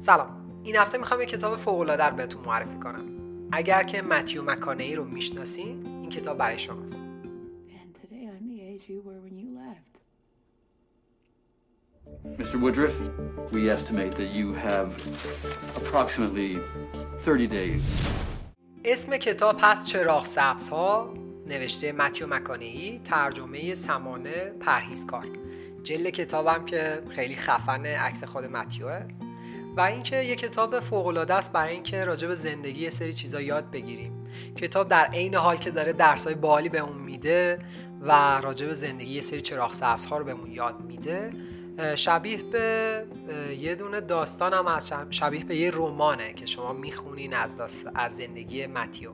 سلام این هفته می‌خوام یه کتاب فوق العاده رو بهتون معرفی کنم اگر که متیو مکانهی رو می‌شناسین این کتاب برای شماست And today I'm the age you were when you left. Mr. Woodruff, we estimate that you have approximately 30 days. اسم کتاب هست چراغ سبز ها نوشته متیو مکانهی ترجمه سمانه پرهیزکار جلد کتابم که خیلی خفن عکس خود متیوه و اینکه یه کتاب فوق العاده است برای اینکه راجع به زندگی یه سری چیزا یاد بگیریم کتاب در عین حال که داره درسای بالی بهمون میده و راجع به زندگی یه سری چراغ سبز ها رو بهمون یاد میده شبیه به یه دونه داستان هم از شبیه به یه رمانه که شما می‌خونین از. از زندگی متیو